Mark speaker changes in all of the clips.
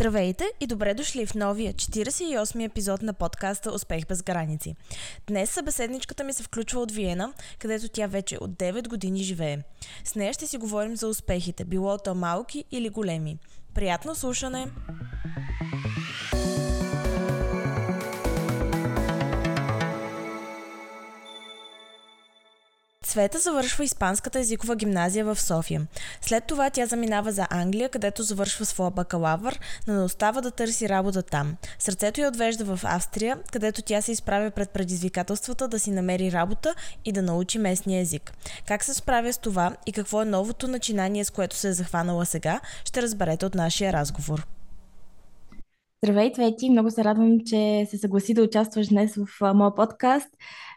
Speaker 1: Здравейте и добре дошли в новия 48 епизод на подкаста Успех без граници. Днес събеседничката ми се включва от Виена, където тя вече от 9 години живее. С нея ще си говорим за успехите, било то малки или големи. Приятно слушане! Цвета завършва Испанската езикова гимназия в София. След това тя заминава за Англия, където завършва своя бакалавър, но не остава да търси работа там. Сърцето я отвежда в Австрия, където тя се изправя пред предизвикателствата да си намери работа и да научи местния език. Как се справя с това и какво е новото начинание, с което се е захванала сега, ще разберете от нашия разговор. Здравей, Цвети! Много се радвам, че се съгласи да участваш днес в моя подкаст.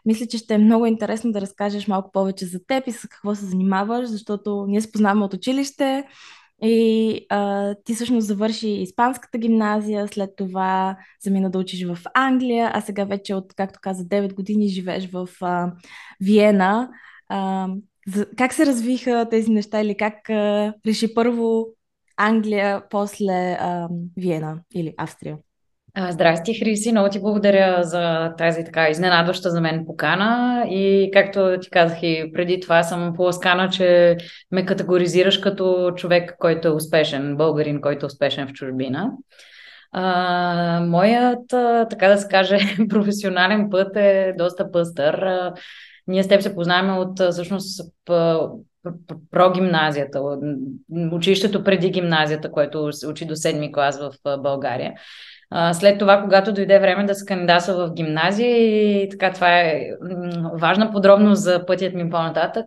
Speaker 1: Мисля, че ще е много интересно да разкажеш малко повече за теб и с какво се занимаваш, защото ние се познаваме от училище и а, ти всъщност завърши Испанската гимназия, след това замина да учиш в Англия, а сега вече от, както каза, 9 години живееш в а, Виена. А, как се развиха тези неща или как а, реши първо Англия, после а, Виена или Австрия?
Speaker 2: Здрасти, Хриси. Много ти благодаря за тази така изненадваща за мен покана. И както ти казах и преди това, съм поласкана, че ме категоризираш като човек, който е успешен, българин, който е успешен в чужбина. А, моят, така да се каже, професионален път е доста пъстър. Ние с теб се познаваме от всъщност прогимназията, училището преди гимназията, което се учи до седми клас в България. След това, когато дойде време да се кандидатства в гимназия и така това е важна подробност за пътят ми по-нататък,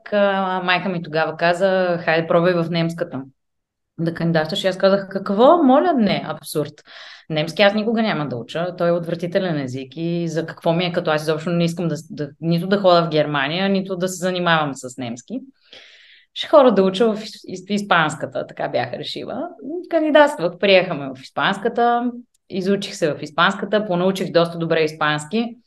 Speaker 2: майка ми тогава каза, хайде пробвай в немската да кандидатстваш. И аз казах, какво? Моля, не, абсурд. Немски аз никога няма да уча. Той е отвратителен език и за какво ми е, като аз изобщо не искам да, да нито да ходя в Германия, нито да се занимавам с немски. Ще хора да уча в испанската, така бях решила. Кандидатствах, приехаме в испанската, изучих се в испанската, понаучих доста добре испански.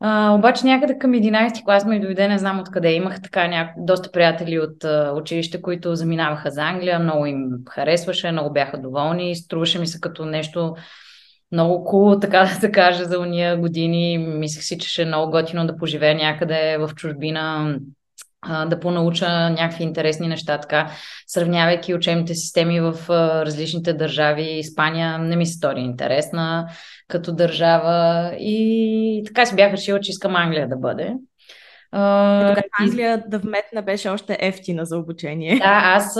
Speaker 2: А, обаче някъде към 11 клас ми дойде, не знам откъде. Имах така ня... доста приятели от а, училище, които заминаваха за Англия, много им харесваше, много бяха доволни. Струваше ми се като нещо много cool, така да се каже, за уния години. Мислех си, че ще е много готино да поживея някъде в чужбина, да понауча някакви интересни неща, така, сравнявайки учебните системи в различните държави. Испания не ми се стори интересна като държава и така си бях решила, че искам Англия да бъде.
Speaker 1: Тогава Англия да вметна беше още ефтина за обучение.
Speaker 2: Да, аз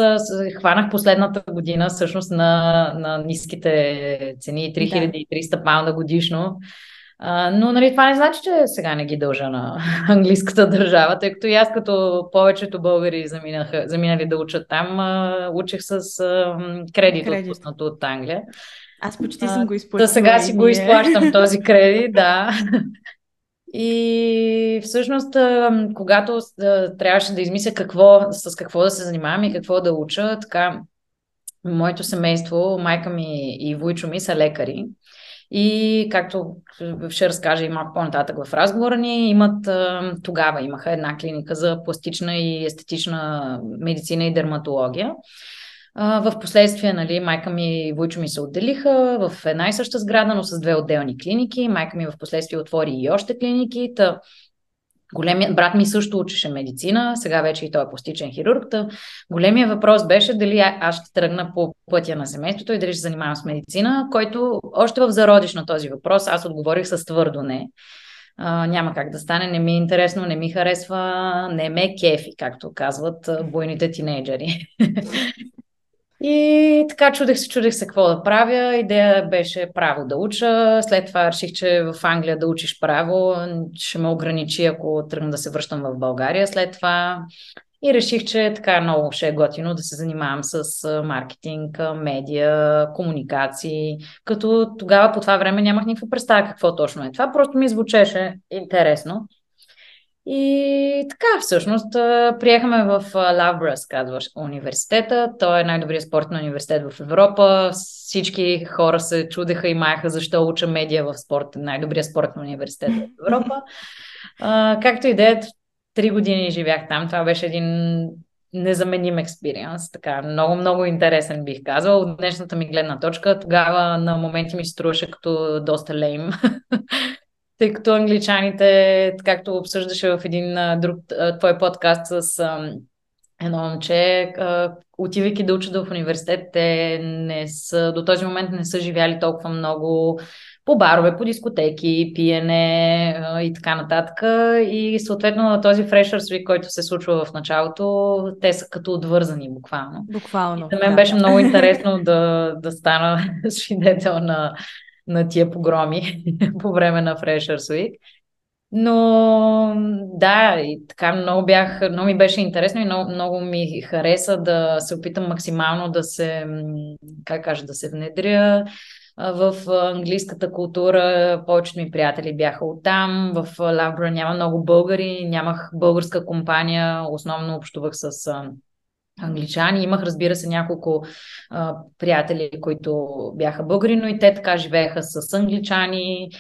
Speaker 2: хванах последната година всъщност на, на ниските цени 3300 да. паунда годишно а, но нали, това не значи, че сега не ги дължа на английската държава, тъй като и аз като повечето българи заминаха, заминали да учат там, а, учих с а, кредит, кредит, отпуснато от Англия.
Speaker 1: Аз почти съм го изплащала.
Speaker 2: Да, сега си го изплащам този кредит, да. И всъщност, когато трябваше да измисля какво, с какво да се занимавам и какво да уча, така, моето семейство, майка ми и Войчо ми са лекари. И както ще разкажа и малко по-нататък в разговора ни, имат, тогава имаха една клиника за пластична и естетична медицина и дерматология. В последствие, нали, майка ми и Войчо ми се отделиха в една и съща сграда, но с две отделни клиники. Майка ми в последствие отвори и още клиники. Та Големият брат ми също учеше медицина, сега вече и той е пластичен хирург. Та големия въпрос беше дали аз ще тръгна по пътя на семейството и дали ще занимавам с медицина, който още в зародиш на този въпрос аз отговорих с твърдо не. А, няма как да стане, не ми е интересно, не ми харесва, не ме кефи, както казват бойните тинейджери. И така чудех се, чудех се какво да правя. Идея беше право да уча. След това реших, че в Англия да учиш право ще ме ограничи, ако тръгна да се връщам в България. След това и реших, че така много ще е готино да се занимавам с маркетинг, медиа, комуникации, като тогава по това време нямах никаква представа какво точно е това. Просто ми звучеше интересно. И така, всъщност, приехаме в Лавбръс, казваш, университета. Той е най-добрият спортен университет в Европа. Всички хора се чудеха и маяха защо уча медия в спорт, най-добрият спортен университет в Европа. както и да е, три години живях там. Това беше един незаменим експириенс. Така, много, много интересен бих казал. От днешната ми гледна точка, тогава на моменти ми струваше като доста лейм. Тъй като англичаните, както обсъждаше в един друг твой подкаст с едно момче, отивайки да учат в университет, те не са, до този момент не са живяли толкова много по барове, по дискотеки, пиене и така нататък. И съответно на този Freshers Week, който се случва в началото, те са като отвързани буквално.
Speaker 1: Буквално.
Speaker 2: И за мен да. беше много интересно да, да стана свидетел на, на тия погроми по време на Freshers Week. Но да, и така много бях, много ми беше интересно и много, много ми хареса да се опитам максимално да се, как кажа, да се внедря в английската култура. Повечето ми приятели бяха оттам. В Лавбра няма много българи, нямах българска компания, основно общувах с англичани. Имах, разбира се, няколко а, приятели, които бяха българи, но и те така живееха с англичани.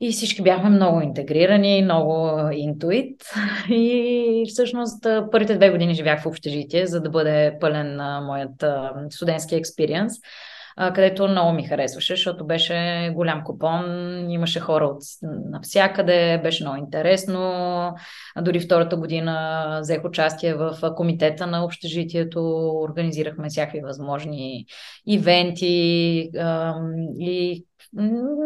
Speaker 2: И всички бяхме много интегрирани, много интуит. И всъщност първите две години живях в общежитие, за да бъде пълен моят студентски експириенс където много ми харесваше, защото беше голям купон, имаше хора от навсякъде, беше много интересно. Дори втората година взех участие в комитета на общежитието, организирахме всякакви възможни ивенти и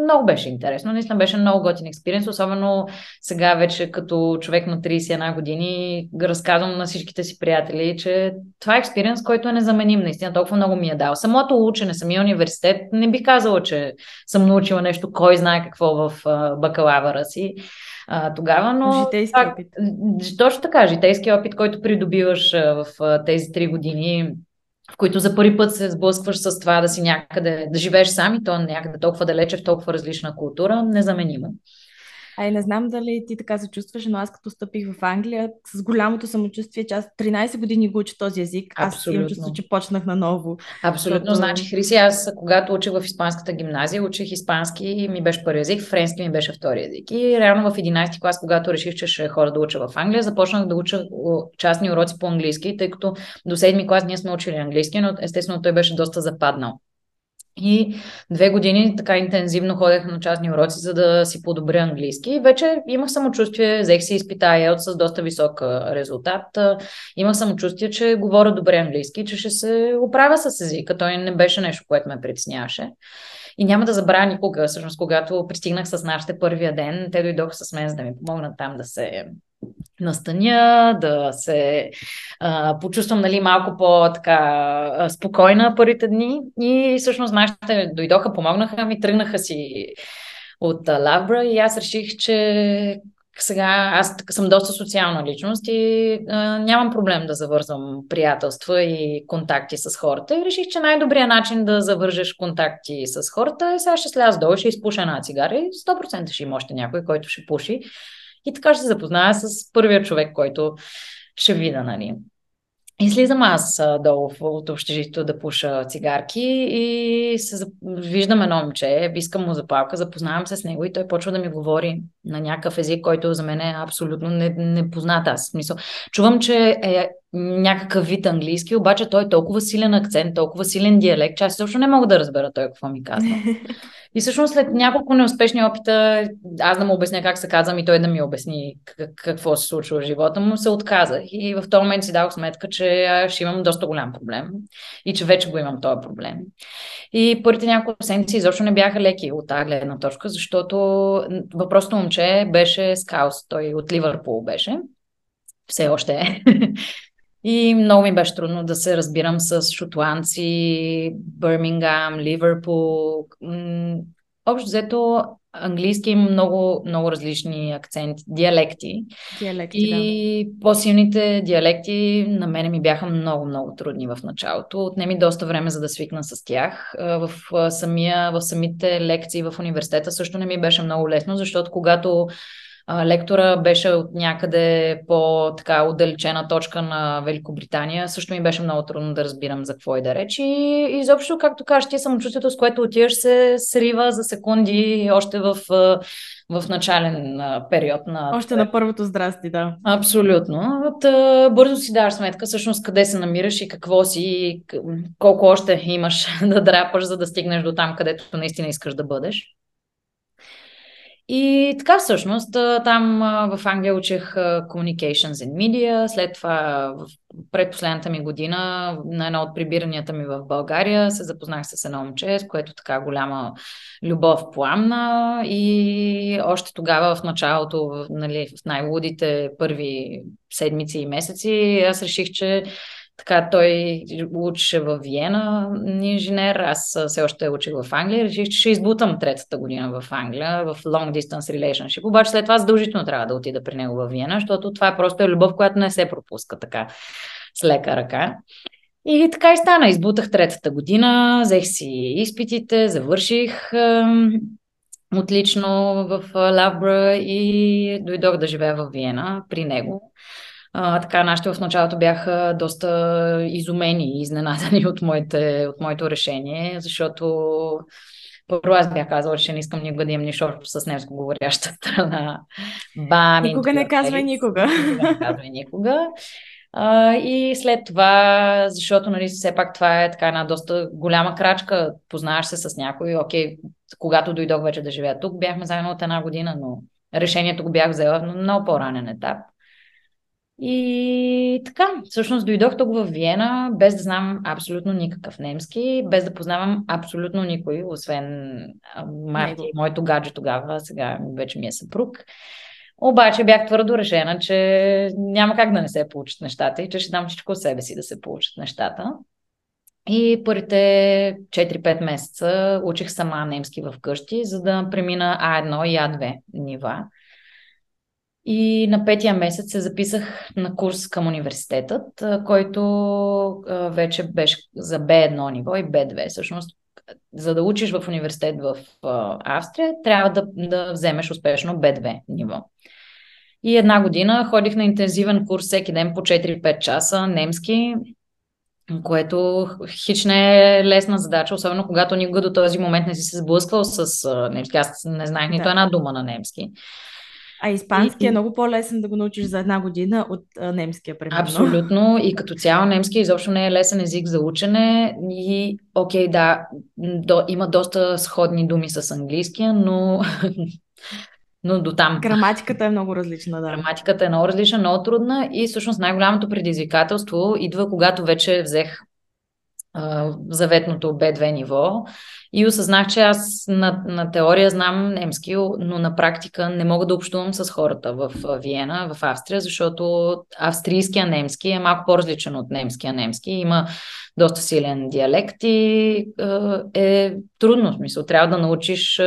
Speaker 2: много беше интересно. Наистина беше много готин експириенс, особено сега вече като човек на 31 години разказвам на всичките си приятели, че това е експириенс, който е незаменим. Наистина толкова много ми е дал. Самото учене, самия университет, не бих казала, че съм научила нещо, кой знае какво в бакалавъра си а, тогава, но...
Speaker 1: Житейски пак, опит.
Speaker 2: Точно така, житейски опит, който придобиваш а, в а, тези три години в които за първи път се сблъскваш с това да си някъде, да живееш сам и то някъде толкова далече в толкова различна култура, незаменимо.
Speaker 1: Ай, не знам дали ти така се чувстваш, но аз като стъпих в Англия с голямото самочувствие, че аз 13 години го уча този език, Абсолютно. аз имам чувство, че почнах наново.
Speaker 2: Абсолютно, защото... значи Хриси, аз когато учих в испанската гимназия, учих испански и ми беше първи език, френски ми беше втори език. И реално в 11 клас, когато реших, че ще хора да уча в Англия, започнах да уча частни уроци по английски, тъй като до 7 клас ние сме учили английски, но естествено той беше доста западнал. И две години така интензивно ходех на частни уроци, за да си подобря английски. Вече имах самочувствие, взех си изпита IELTS с доста висок резултат. Имах самочувствие, че говоря добре английски, че ще се оправя с езика. Той не беше нещо, което ме притесняваше. И няма да забравя никога, всъщност, когато пристигнах с нашите първия ден, те дойдоха с мен, за да ми помогнат там да се настаня, да се а, почувствам нали, малко по-така спокойна първите дни. И всъщност нашите дойдоха, помогнаха ми, тръгнаха си от Лавбра и аз реших, че сега аз съм доста социална личност и а, нямам проблем да завързвам приятелства и контакти с хората. И реших, че най-добрият начин да завържеш контакти с хората е сега ще сляза долу, ще изпуша една цигара и 100% ще има още някой, който ще пуши. И така ще се запозная с първия човек, който ще видя, нали. И слизам аз долу от общежитието да пуша цигарки и се виждам едно момче, искам му запалка, запознавам се с него и той почва да ми говори на някакъв език, който за мен е абсолютно непознат. Не аз смисъл. Чувам, че е някакъв вид английски, обаче той е толкова силен акцент, толкова силен диалект, че аз също не мога да разбера той какво ми казва. И всъщност след няколко неуспешни опита, аз да му обясня как се казвам и той да ми обясни какво се случва в живота му, се отказах. И в този момент си дадох сметка, че ще имам доста голям проблем и че вече го имам този проблем. И първите няколко седмици изобщо не бяха леки от тази гледна точка, защото въпросното момче беше скаус. Той от Ливърпул беше. Все още е. И много ми беше трудно да се разбирам с шотландци, Бърмингам, Ливърпул. Общо взето, английски има много, много различни акценти, диалекти.
Speaker 1: Диалекти,
Speaker 2: и да. по-силните диалекти на мене ми бяха много, много трудни в началото. Отнеми доста време за да свикна с тях. В, самия, в самите лекции в университета също не ми беше много лесно, защото когато лектора беше от някъде по-така отдалечена точка на Великобритания. Също ми беше много трудно да разбирам за какво и да речи. И изобщо, както кажеш, ти самочувствието, с което отиваш, се срива за секунди още в в начален период на...
Speaker 1: Още на първото здрасти, да.
Speaker 2: Абсолютно. От, бързо си даваш сметка всъщност къде се намираш и какво си, и колко още имаш да драпаш, за да стигнеш до там, където наистина искаш да бъдеш. И така всъщност, там в Англия учих Communications and Media, след това в предпоследната ми година на едно от прибиранията ми в България се запознах с едно момче, с което така голяма любов пламна и още тогава в началото, нали, в най-лудите първи седмици и месеци, аз реших, че така, той учеше в Виена инженер, аз все още учих в Англия. Реших, че ще избутам третата година в Англия, в Long Distance Relationship. Обаче след това задължително трябва да отида при него в Виена, защото това е просто е любов, която не се пропуска така с лека ръка. И така и стана. Избутах третата година, взех си изпитите, завърших отлично в Лавбра и дойдох да живея в Виена при него. А, така, нашите в началото бяха доста изумени и изненадани от, моите, от моето решение, защото първо аз бях казала, че не искам никога да имам нищо с немско говоряща страна.
Speaker 1: Бам, никога не казвай никога.
Speaker 2: Никога не казвай никога. А, и след това, защото нали, все пак това е така една доста голяма крачка, познаваш се с някой, окей, когато дойдох вече да живея тук, бяхме заедно от една година, но решението го бях взела на много по-ранен етап. И така, всъщност дойдох тук в Виена, без да знам абсолютно никакъв немски, без да познавам абсолютно никой, освен Марти, моето гадже тогава, сега вече ми е съпруг. Обаче бях твърдо решена, че няма как да не се получат нещата и че ще дам всичко от себе си да се получат нещата. И първите 4-5 месеца учих сама немски в къщи, за да премина А1 и А2 нива. И на петия месец се записах на курс към университетът, който вече беше за B1 ниво и B2. Всъщност, за да учиш в университет в Австрия, трябва да, да вземеш успешно B2 ниво. И една година ходих на интензивен курс всеки ден по 4-5 часа немски, което хич не е лесна задача, особено когато никога до този момент не си се сблъсквал с немски. Аз не знаех нито да. една дума на немски.
Speaker 1: А испански и, е много по-лесен да го научиш за една година от а, немския, примерно.
Speaker 2: Абсолютно. И като цяло немски изобщо не е лесен език за учене. И, окей, да, до, има доста сходни думи с английския, но, но до там.
Speaker 1: Граматиката е много различна, да.
Speaker 2: Граматиката е много различна, много трудна и всъщност най-голямото предизвикателство идва, когато вече взех а, заветното B2 ниво и осъзнах, че аз на, на теория знам немски, но на практика не мога да общувам с хората в Виена, в Австрия, защото австрийския немски е малко по-различен от немския немски. Има доста силен диалект и е трудно, в смисъл. Трябва да научиш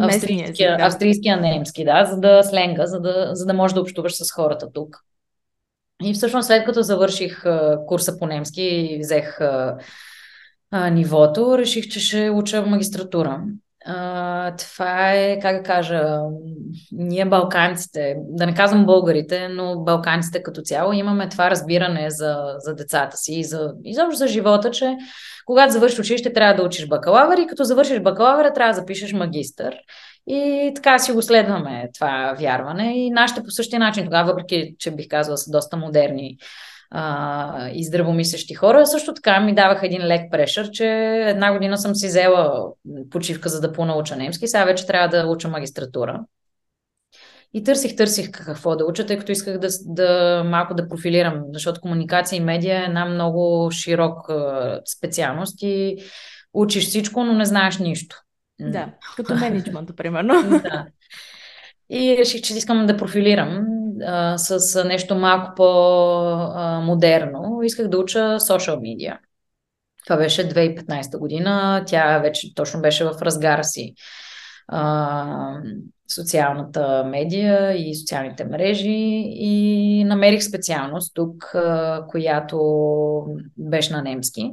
Speaker 2: австрийския, да. австрийския немски, да, за да сленга, за да, за да можеш да общуваш с хората тук. И всъщност след като завърших курса по немски и взех а, нивото, реших, че ще уча магистратура. А, това е, как да кажа, ние балканците, да не казвам българите, но балканците като цяло имаме това разбиране за, за децата си и за, изобщо за живота, че когато завършиш училище трябва да учиш бакалавър и като завършиш бакалавъра трябва да запишеш магистър. И така си го следваме това вярване. И нашите по същия начин, тогава, въпреки че бих казала са доста модерни а, и здравомислещи хора. Също така ми даваха един лек прешър, че една година съм си взела почивка за да понауча немски, сега вече трябва да уча магистратура. И търсих, търсих какво да уча, тъй като исках да, да малко да профилирам, защото комуникация и медия е една много широк специалност и учиш всичко, но не знаеш нищо.
Speaker 1: Да, като менеджмент, примерно.
Speaker 2: да. И реших, че искам да профилирам а, с нещо малко по-модерно. Исках да уча social media. Това беше 2015 година. Тя вече точно беше в разгара си. А, социалната медия и социалните мрежи и намерих специалност тук, която беше на немски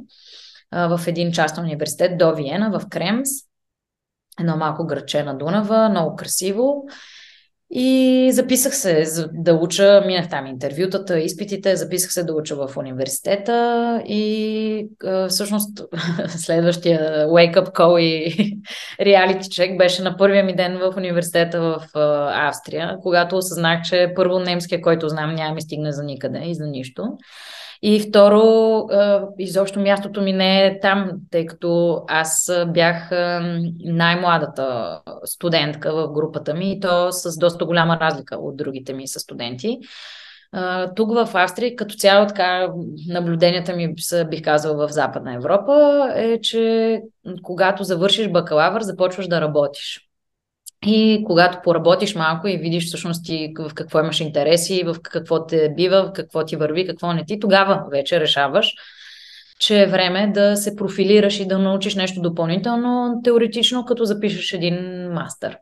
Speaker 2: в един частен университет до Виена, в Кремс. Едно малко градче на Дунава, много красиво. И записах се да уча, минах там интервютата, изпитите, записах се да уча в университета и всъщност следващия wake-up call и реалити чек беше на първия ми ден в университета в Австрия, когато осъзнах, че първо немския, който знам, няма ми стигне за никъде и за нищо. И второ, изобщо мястото ми не е там, тъй като аз бях най-младата студентка в групата ми и то с доста голяма разлика от другите ми са студенти. Тук в Австрия, като цяло така, наблюденията ми са, бих казал, в Западна Европа, е, че когато завършиш бакалавър, започваш да работиш. И когато поработиш малко и видиш всъщност ти в какво имаш интереси, в какво те бива, в какво ти върви, какво не ти, тогава вече решаваш, че е време да се профилираш и да научиш нещо допълнително, теоретично, като запишеш един мастър.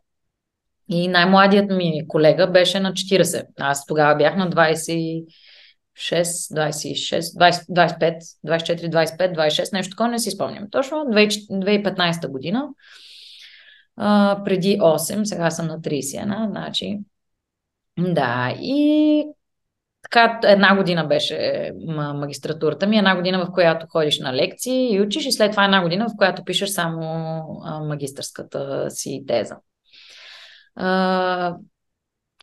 Speaker 2: И най-младият ми колега беше на 40. Аз тогава бях на 26, 26, 20, 25, 24, 25, 26, нещо такова, не си спомням. Точно 2015 година а, преди 8, сега съм на 31, значи да, и така една година беше магистратурата ми, една година в която ходиш на лекции и учиш и след това една година в която пишеш само а, магистърската си теза. А,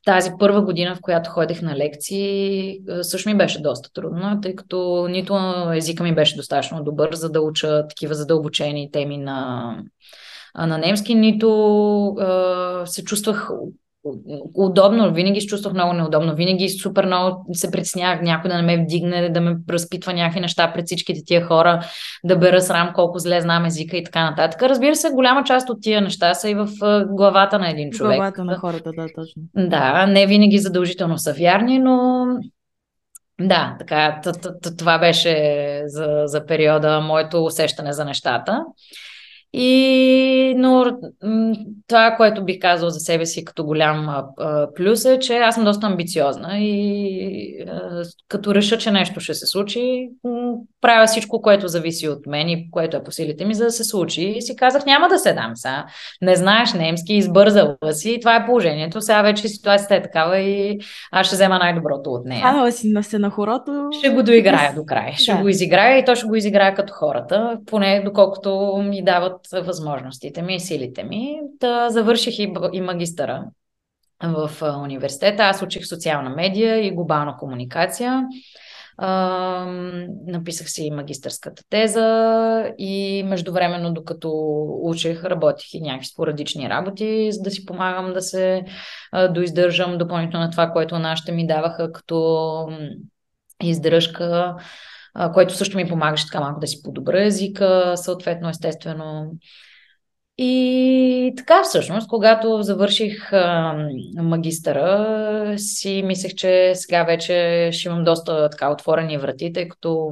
Speaker 2: тази първа година, в която ходих на лекции, също ми беше доста трудно, тъй като нито езика ми беше достатъчно добър, за да уча такива задълбочени теми на, на немски, нито а, се чувствах удобно, винаги се чувствах много неудобно, винаги супер много се притеснявах някой да не ме вдигне, да ме разпитва някакви неща пред всичките тия хора, да бера срам колко зле знам езика и така нататък. Разбира се, голяма част от тия неща са и в главата на един човек.
Speaker 1: Главата на хората, да, точно.
Speaker 2: Да, не винаги задължително са вярни, но да, така, това беше за, за периода моето усещане за нещата. И, но това, което бих казал за себе си като голям а, плюс е, че аз съм доста амбициозна и а, като реша, че нещо ще се случи, правя всичко, което зависи от мен и което е по силите ми, за да се случи. И си казах, няма да се дам сега. Не знаеш немски, избързала си и това е положението. Сега вече ситуацията е такава и аз ще взема най-доброто от нея.
Speaker 1: Хванала си на се на хорото.
Speaker 2: Ще го доиграя до край. Ще да. го изиграя и то ще го изиграя като хората, поне доколкото ми дават възможностите ми и силите ми. Да завърших и, и магистъра в университета. Аз учих социална медия и глобална комуникация. Написах си магистърската теза и междувременно, докато учех, работих и някакви спорадични работи, за да си помагам да се доиздържам допълнително на това, което нашите ми даваха като издръжка което също ми помагаше така малко да си подобра езика, съответно, естествено. И така всъщност, когато завърших а, магистъра, си мислех, че сега вече ще имам доста така отворени врати, тъй като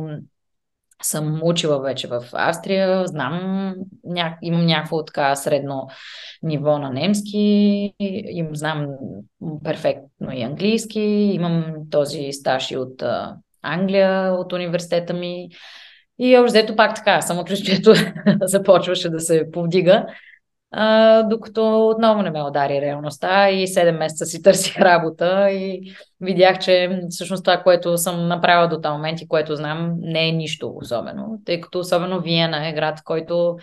Speaker 2: съм учила вече в Австрия, знам, ня... имам някакво така средно ниво на немски, им знам перфектно и английски, имам този стаж и от Англия от университета ми. И общо взето пак така, самочувствието започваше да се повдига, а, докато отново не ме удари реалността и 7 месеца си търсих работа и видях, че всъщност това, което съм направила до този момент и което знам, не е нищо особено, тъй като особено Виена е град, който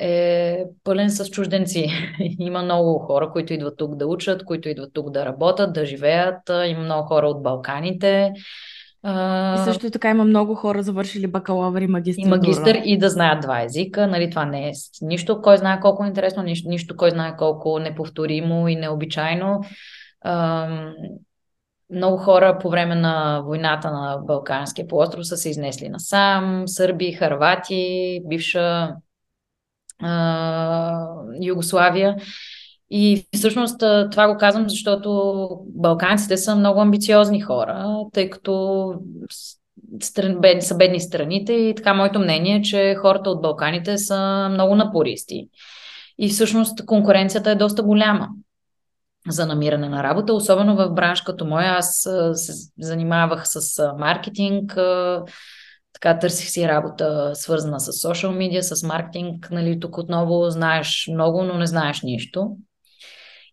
Speaker 2: е пълен с чужденци. Има много хора, които идват тук да учат, които идват тук да работят, да живеят. Има много хора от Балканите.
Speaker 1: И също така има много хора, завършили бакалавър и магистър.
Speaker 2: И магистър и да знаят два езика. Нали, това не е нищо, кой знае колко интересно, нищо, нищо кой знае колко неповторимо и необичайно. Много хора по време на войната на Балканския полуостров са се изнесли насам. Сърби, харвати, бивша а, Югославия. И всъщност това го казвам, защото балканците са много амбициозни хора, тъй като стран, са бедни страните и така моето мнение е, че хората от Балканите са много напористи. И всъщност конкуренцията е доста голяма за намиране на работа, особено в бранш като моя. Аз се занимавах с маркетинг, така търсих си работа, свързана с social media, с маркетинг. Нали, тук отново знаеш много, но не знаеш нищо.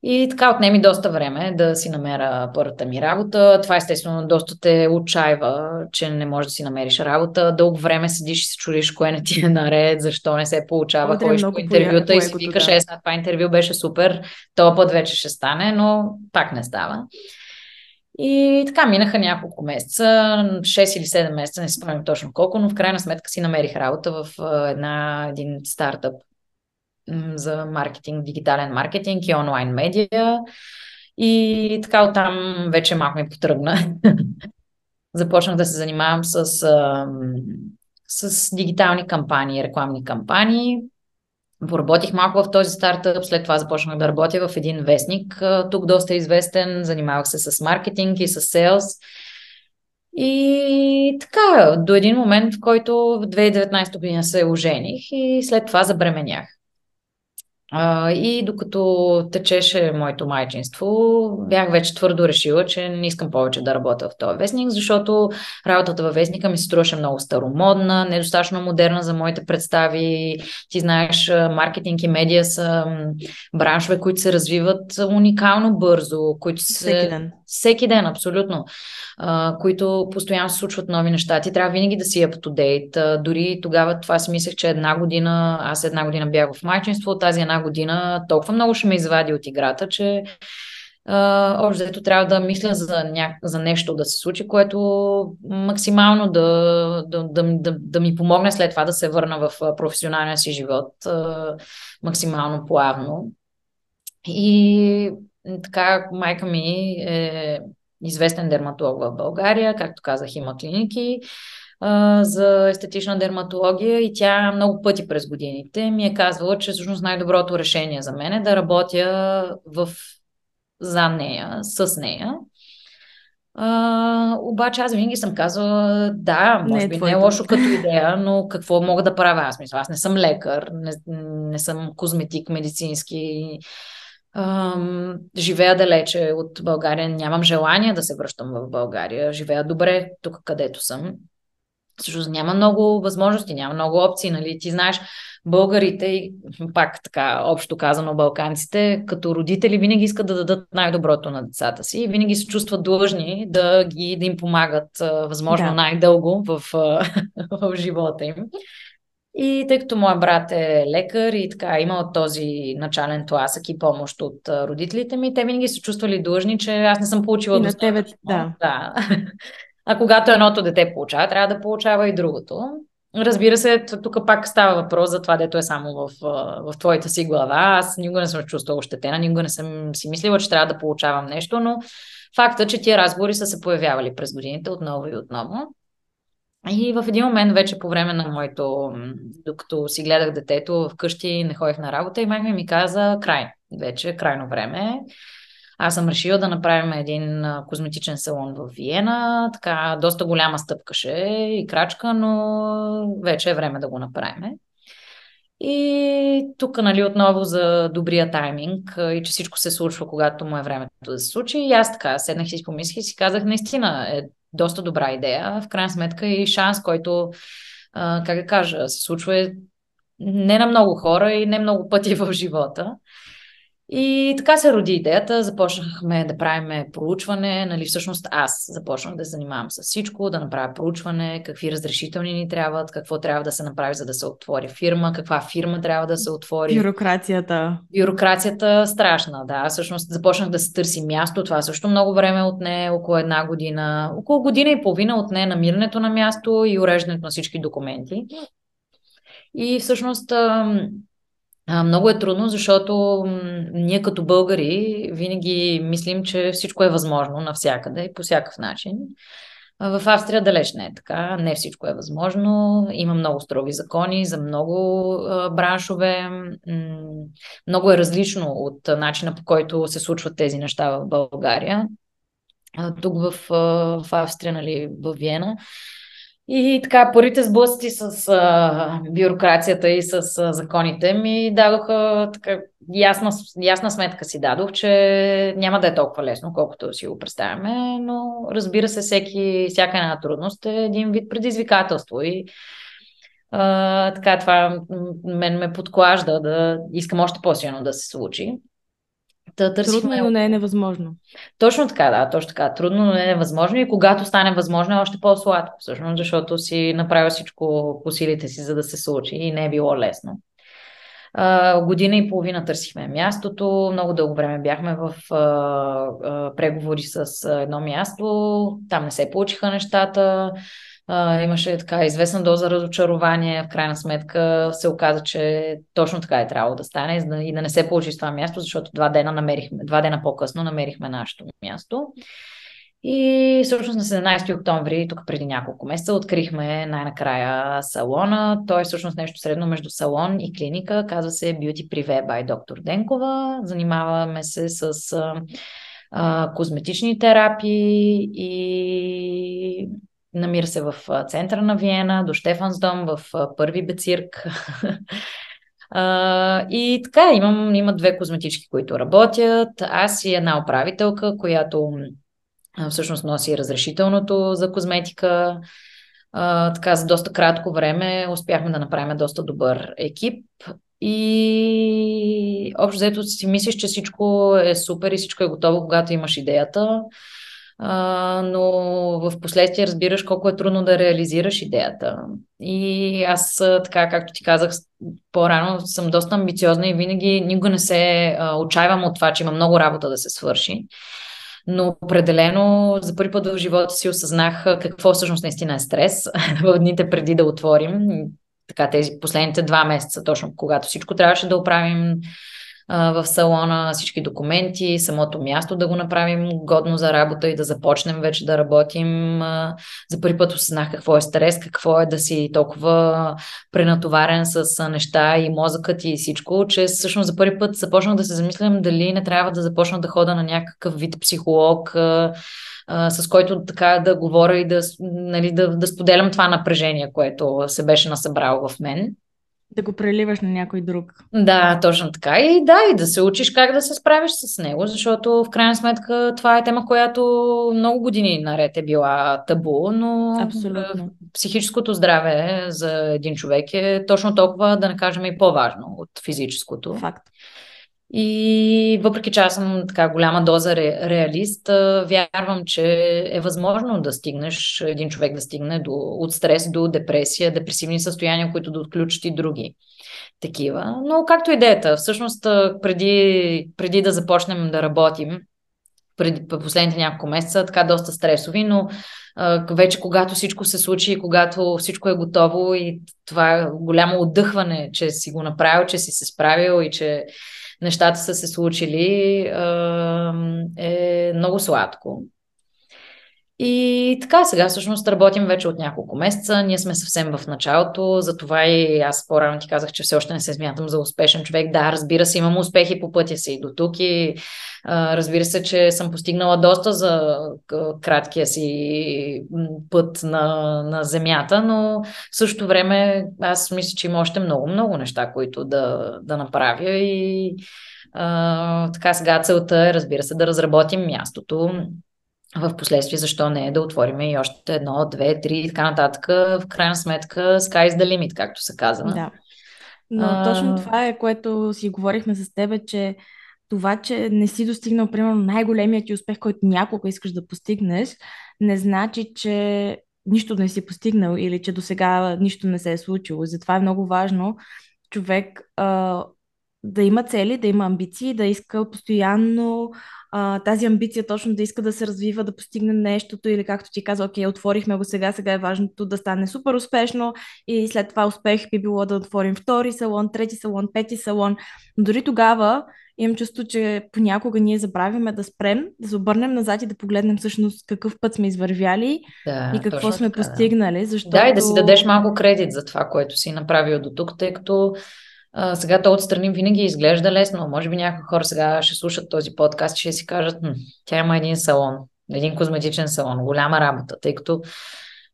Speaker 2: И така отнеми доста време да си намеря първата ми работа. Това естествено доста те отчаива, че не можеш да си намериш работа. Дълго време седиш и се чудиш кое не ти е наред, защо не се получава, кой ще по интервюта и си викаш, да. е, това интервю беше супер, този път вече ще стане, но пак не става. И така минаха няколко месеца, 6 или 7 месеца, не спомням точно колко, но в крайна сметка си намерих работа в една, един стартъп за маркетинг, дигитален маркетинг и онлайн медиа. И така оттам вече малко ми потръгна. Започнах да се занимавам с, с дигитални кампании, рекламни кампании. Поработих малко в този стартъп, след това започнах да работя в един вестник, тук доста известен, занимавах се с маркетинг и с селс. И така, до един момент, в който в 2019 година се ожених и след това забременях. А, и докато течеше моето майчинство, бях вече твърдо решила, че не искам повече да работя в този вестник, защото работата във вестника ми се струваше много старомодна, недостатъчно модерна за моите представи. Ти знаеш, маркетинг и медиа са браншове, които се развиват уникално бързо, които се...
Speaker 1: Всеки ден.
Speaker 2: Всеки ден, абсолютно а, които постоянно се случват нови неща. Ти трябва винаги да си up to date. дори тогава това си мислех, че една година, аз една година бях в майчинство, тази една година толкова много ще ме извади от играта, че Uh, общо взето трябва да мисля за, ня... за нещо да се случи, което максимално да, да, да, да, да ми помогне след това да се върна в професионалния си живот uh, максимално плавно. И така майка ми е известен дерматолог в България. Както казах, има клиники а, за естетична дерматология и тя много пъти през годините ми е казвала, че всъщност най-доброто решение за мен е да работя в, за нея, с нея. А, обаче аз винаги съм казвала, да, може не би не е лошо като идея, но какво мога да правя? Аз мисля, аз не съм лекар, не, не съм козметик медицински, Ам, живея далече от България, нямам желание да се връщам в България. Живея добре тук, където съм. Също няма много възможности, няма много опции, нали? Ти знаеш, българите и пак така общо казано балканците, като родители винаги искат да дадат най-доброто на децата си и винаги се чувстват длъжни да, ги, да им помагат възможно да. най-дълго в, в живота им. И тъй като моят брат е лекар и така имал този начален тласък и помощ от родителите ми, те винаги са чувствали длъжни, че аз не съм получила
Speaker 1: на тебе, да.
Speaker 2: да. А когато едното дете получава, трябва да получава и другото. Разбира се, тук пак става въпрос за това, дето е само в, в твоята си глава. Аз никога не съм чувствала ощетена, никога не съм си мислила, че трябва да получавам нещо, но факта, че тия разговори са се появявали през годините отново и отново. И в един момент, вече по време на моето, докато си гледах детето вкъщи, не ходих на работа и майка ми каза край, вече крайно време. Аз съм решила да направим един козметичен салон в Виена. Така, доста голяма стъпкаше и крачка, но вече е време да го направим. И тук, нали, отново за добрия тайминг и че всичко се случва, когато му е времето да се случи. И аз така седнах и си помислих и си казах, наистина е доста добра идея. В крайна сметка и шанс, който, как да кажа, се случва не на много хора и не много пъти в живота. И така се роди идеята. Започнахме да правим проучване. Нали, всъщност аз започнах да занимавам с всичко, да направя проучване, какви разрешителни ни трябват, какво трябва да се направи, за да се отвори фирма, каква фирма трябва да се отвори.
Speaker 1: Бюрокрацията.
Speaker 2: Бюрокрацията страшна, да. Всъщност започнах да се търси място. Това също много време отне, около една година, около година и половина отне намирането на място и уреждането на всички документи. И всъщност а, много е трудно, защото ние като българи винаги мислим, че всичко е възможно навсякъде и по всякакъв начин. В Австрия далеч не е така. Не всичко е възможно. Има много строги закони за много а, браншове. Много е различно от начина по който се случват тези неща в България. А, тук в, в Австрия, нали, в Виена, и така, първите сблъсъци с а, бюрокрацията и с а, законите ми дадоха така, ясна, ясна сметка си дадох, че няма да е толкова лесно, колкото си го представяме, но разбира се, всеки, всяка една трудност е един вид предизвикателство и а, така това мен ме подклажда да искам още по-силно да се случи.
Speaker 1: Да търсихме... Трудно, но не е невъзможно.
Speaker 2: Точно така, да, точно така. Трудно, но не е невъзможно и когато стане възможно е още по-сладко, всъщност, защото си направил всичко по силите си, за да се случи и не е било лесно. Uh, година и половина търсихме мястото. Много дълго време бяхме в uh, uh, преговори с едно място. Там не се получиха нещата. Uh, имаше така известна доза разочарование. В крайна сметка се оказа, че точно така е трябвало да стане и да не се получи с това място, защото два дена, намерихме, два дена по-късно намерихме нашето място. И всъщност на 17 октомври, тук преди няколко месеца, открихме най-накрая салона. Той е всъщност нещо средно между салон и клиника. Казва се Beauty Privé by доктор Денкова. Занимаваме се с а, а, козметични терапии и намира се в центъра на Виена, до Штефансдом, в първи Бецирк. И така, имам, има две козметички, които работят. Аз и една управителка, която всъщност носи разрешителното за козметика. А, така, за доста кратко време успяхме да направим доста добър екип. И общо взето си мислиш, че всичко е супер и всичко е готово, когато имаш идеята. А, но в последствие разбираш колко е трудно да реализираш идеята. И аз, така както ти казах по-рано, съм доста амбициозна и винаги никога не се а, отчаивам от това, че има много работа да се свърши но определено за първи път в живота си осъзнах какво всъщност наистина е стрес в дните преди да отворим. Така тези последните два месеца, точно когато всичко трябваше да оправим в салона, всички документи, самото място да го направим годно за работа и да започнем вече да работим. За първи път осъзнах какво е стрес, какво е да си толкова пренатоварен с неща и мозъкът и всичко, че всъщност за първи път започнах да се замислям дали не трябва да започна да хода на някакъв вид психолог, с който така да говоря и да, нали, да, да споделям това напрежение, което се беше насъбрало в мен.
Speaker 1: Да го преливаш на някой друг.
Speaker 2: Да, точно така. И да, и да се учиш как да се справиш с него, защото в крайна сметка това е тема, която много години наред е била табу, но
Speaker 1: Абсолютно.
Speaker 2: психическото здраве за един човек е точно толкова, да не кажем, и по-важно от физическото.
Speaker 1: Факт.
Speaker 2: И въпреки че аз съм така голяма доза ре, реалист, вярвам, че е възможно да стигнеш, един човек да стигне до, от стрес до депресия, депресивни състояния, които да отключат и други такива. Но както идеята, всъщност преди, преди да започнем да работим, преди последните няколко месеца, така доста стресови, но вече когато всичко се случи, когато всичко е готово и това голямо отдъхване, че си го направил, че си се справил и че нещата са се случили, е много сладко. И така, сега всъщност работим вече от няколко месеца. Ние сме съвсем в началото, затова и аз по-рано ти казах, че все още не се смятам за успешен човек. Да, разбира се, имам успехи по пътя си и до тук. И а, разбира се, че съм постигнала доста за краткия си път на, на земята, но в същото време аз мисля, че има още много, много неща, които да, да направя. И а, така сега целта е, разбира се, да разработим мястото, в последствие защо не е да отворим и още едно, две, три и така нататък. В крайна сметка sky is the limit, както се казва.
Speaker 1: Да. Но а... точно това е, което си говорихме с тебе, че това, че не си достигнал, примерно, най-големият ти успех, който някога искаш да постигнеш, не значи, че нищо не си постигнал или че до сега нищо не се е случило. Затова е много важно човек а, да има цели, да има амбиции, да иска постоянно а, тази амбиция точно да иска да се развива, да постигне нещото или както ти каза, окей, отворихме го сега, сега е важното да стане супер успешно и след това успех би било да отворим втори салон, трети салон, пети салон. Но дори тогава имам чувство, че понякога ние забравяме да спрем, да се обърнем назад и да погледнем всъщност какъв път сме извървяли да, и какво сме така, постигнали. Защото...
Speaker 2: Да, и да си дадеш малко кредит за това, което си направил до тук, тъй като сега то отстрани винаги изглежда лесно. Може би някои хора сега ще слушат този подкаст и ще си кажат, тя има един салон, един козметичен салон, голяма работа, тъй като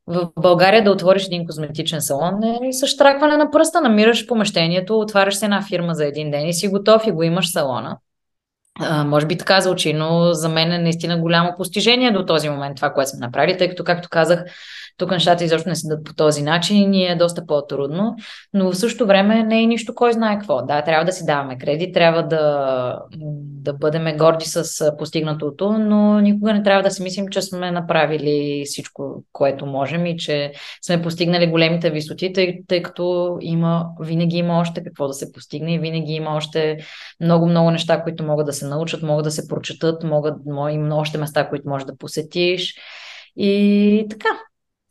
Speaker 2: в България да отвориш един козметичен салон е с штракване на пръста, намираш помещението, отваряш се една фирма за един ден и си готов и го имаш салона. А, може би така звучи, но за мен е наистина голямо постижение до този момент това, което сме направили, тъй като, както казах, тук нещата изобщо не седат по този начин и е доста по-трудно, но в същото време не е нищо кой знае какво. Да, трябва да си даваме кредит, трябва да, да бъдем горди с постигнатото, но никога не трябва да си мислим, че сме направили всичко, което можем и че сме постигнали големите висоти, тъй, тъй като има, винаги има още какво да се постигне и винаги има още много-много неща, които могат да се научат, могат да се прочетат, могат, има още места, които можеш да посетиш. И така,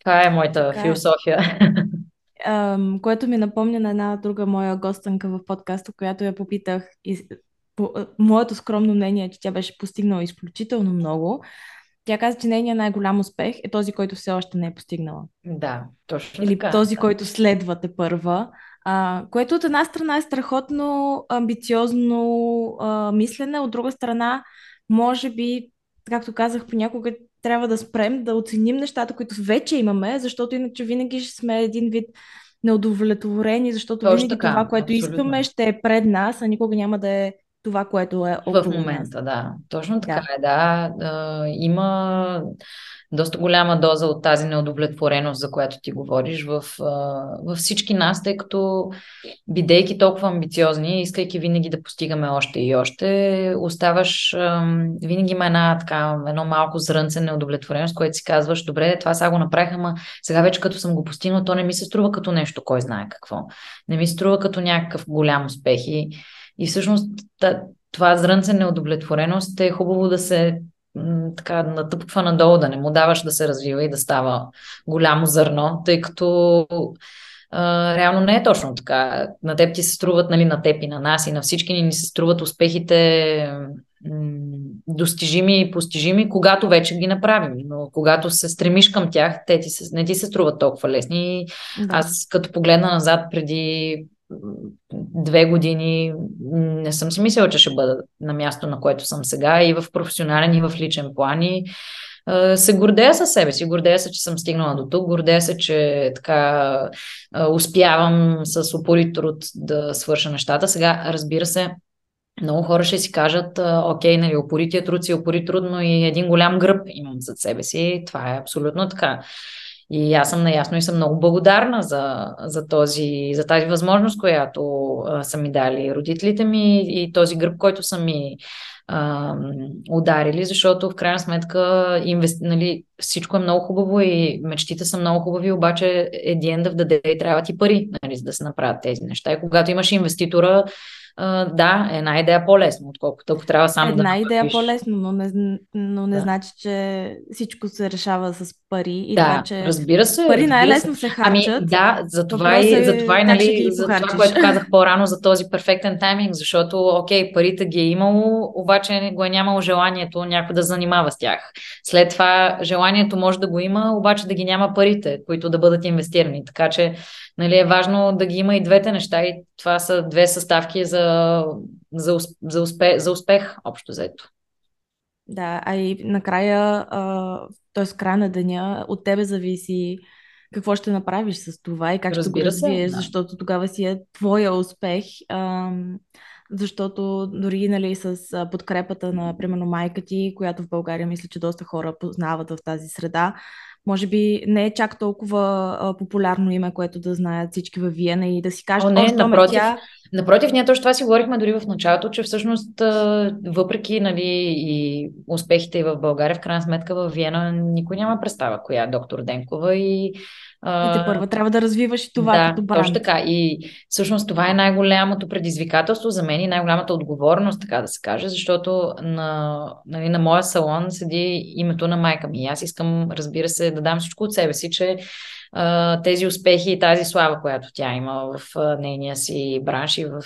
Speaker 2: това е моята така е. философия.
Speaker 1: Um, което ми напомня на една друга моя гостънка в подкаста, която я попитах и по, моето скромно мнение е, че тя беше постигнала изключително много. Тя каза, че нейният най-голям успех е този, който все още не е постигнала.
Speaker 2: Да, точно
Speaker 1: Или
Speaker 2: така.
Speaker 1: този, който следвате първа. А, което от една страна е страхотно амбициозно а, мислене, от друга страна, може би, както казах, понякога трябва да спрем, да оценим нещата, които вече имаме, защото иначе винаги ще сме един вид неудовлетворени, защото Точно винаги така, това, което абсолютно. искаме, ще е пред нас, а никога няма да е това, което е
Speaker 2: около В момента, да. Точно така да. е, да. да. Има доста голяма доза от тази неудовлетвореност, за която ти говориш в, във всички нас, тъй като бидейки толкова амбициозни, искайки винаги да постигаме още и още, оставаш, винаги има една така, едно малко зрънце неудовлетвореност, което си казваш, добре, това сега го направих, ама сега вече като съм го постигнал, то не ми се струва като нещо, кой знае какво. Не ми се струва като някакъв голям успех и, и всъщност това зрънце неудовлетвореност е хубаво да се така натъпква надолу, да не му даваш да се развива и да става голямо зърно, тъй като а, реално не е точно така. На теб ти се струват, нали, на теб и на нас и на всички ни, ни се струват успехите м- достижими и постижими, когато вече ги направим. Но когато се стремиш към тях, те ти се, не ти се струват толкова лесни. Да. Аз като погледна назад преди две години не съм си мислила, че ще бъда на място, на което съм сега и в професионален, и в личен план. И се гордея със себе си, гордея се, че съм стигнала до тук, гордея се, че така успявам с упорит труд да свърша нещата. Сега, разбира се, много хора ще си кажат, окей, нали, упорития труд си упорит трудно и един голям гръб имам зад себе си. Това е абсолютно така. И аз съм наясно и съм много благодарна за, за, този, за тази възможност, която а, са ми дали родителите ми и този гръб, който са ми а, ударили, защото в крайна сметка инвести... нали, всичко е много хубаво и мечтите са много хубави, обаче един да вдаде и трябва ти пари, нали, за да се направят тези неща. И когато имаш инвеститора, Да, една идея по-лесно, отколкото ако трябва само
Speaker 1: една
Speaker 2: да
Speaker 1: Една идея по-лесно, но не, но не да. значи, че всичко се решава с пари. И
Speaker 2: да,
Speaker 1: това, че
Speaker 2: разбира се.
Speaker 1: Пари най-лесно се ами, харчат.
Speaker 2: Ами, да, за това, и, е, за това, и, нали, за това, което казах по-рано за този перфектен тайминг, защото, окей, парите ги е имало, обаче го е нямало желанието някой да занимава с тях. След това желанието може да го има, обаче да ги няма парите, които да бъдат инвестирани. Така че нали, е важно да ги има и двете неща и това са две съставки за, за, за, успех, за успех, общо взето.
Speaker 1: Да, а и накрая, т.е. края на деня, от тебе зависи какво ще направиш с това и как Разбира ще го развиеш, да. защото тогава си е твоя успех. А, защото дори нали, с подкрепата на, примерно, майка ти, която в България мисля, че доста хора познават в тази среда, може би не е чак толкова а, популярно име, което да знаят всички във Виена и да си кажат,
Speaker 2: О, не, напротив, тя... напротив, ние точно това си говорихме дори в началото, че всъщност въпреки нали, и успехите и в България, в крайна сметка в Виена никой няма представа коя е доктор Денкова и
Speaker 1: и те първа трябва да развиваш и това
Speaker 2: да,
Speaker 1: като бранд.
Speaker 2: точно така. И всъщност това е най-голямото предизвикателство за мен и най-голямата отговорност, така да се каже, защото на, нали, на моя салон седи името на майка ми. И аз искам, разбира се, да дам всичко от себе си, че тези успехи и тази слава, която тя има в нейния си бранш и в,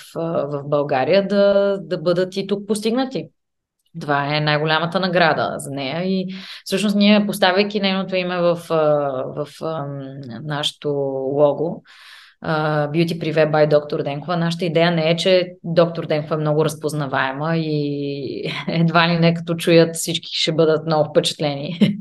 Speaker 2: в България, да, да бъдат и тук постигнати. Това е най-голямата награда за нея и всъщност ние поставяйки нейното име в, в, в нашото лого, Beauty Privé by Доктор Денкова, нашата идея не е, че доктор Денкова е много разпознаваема и едва ли не като чуят всички ще бъдат много впечатлени.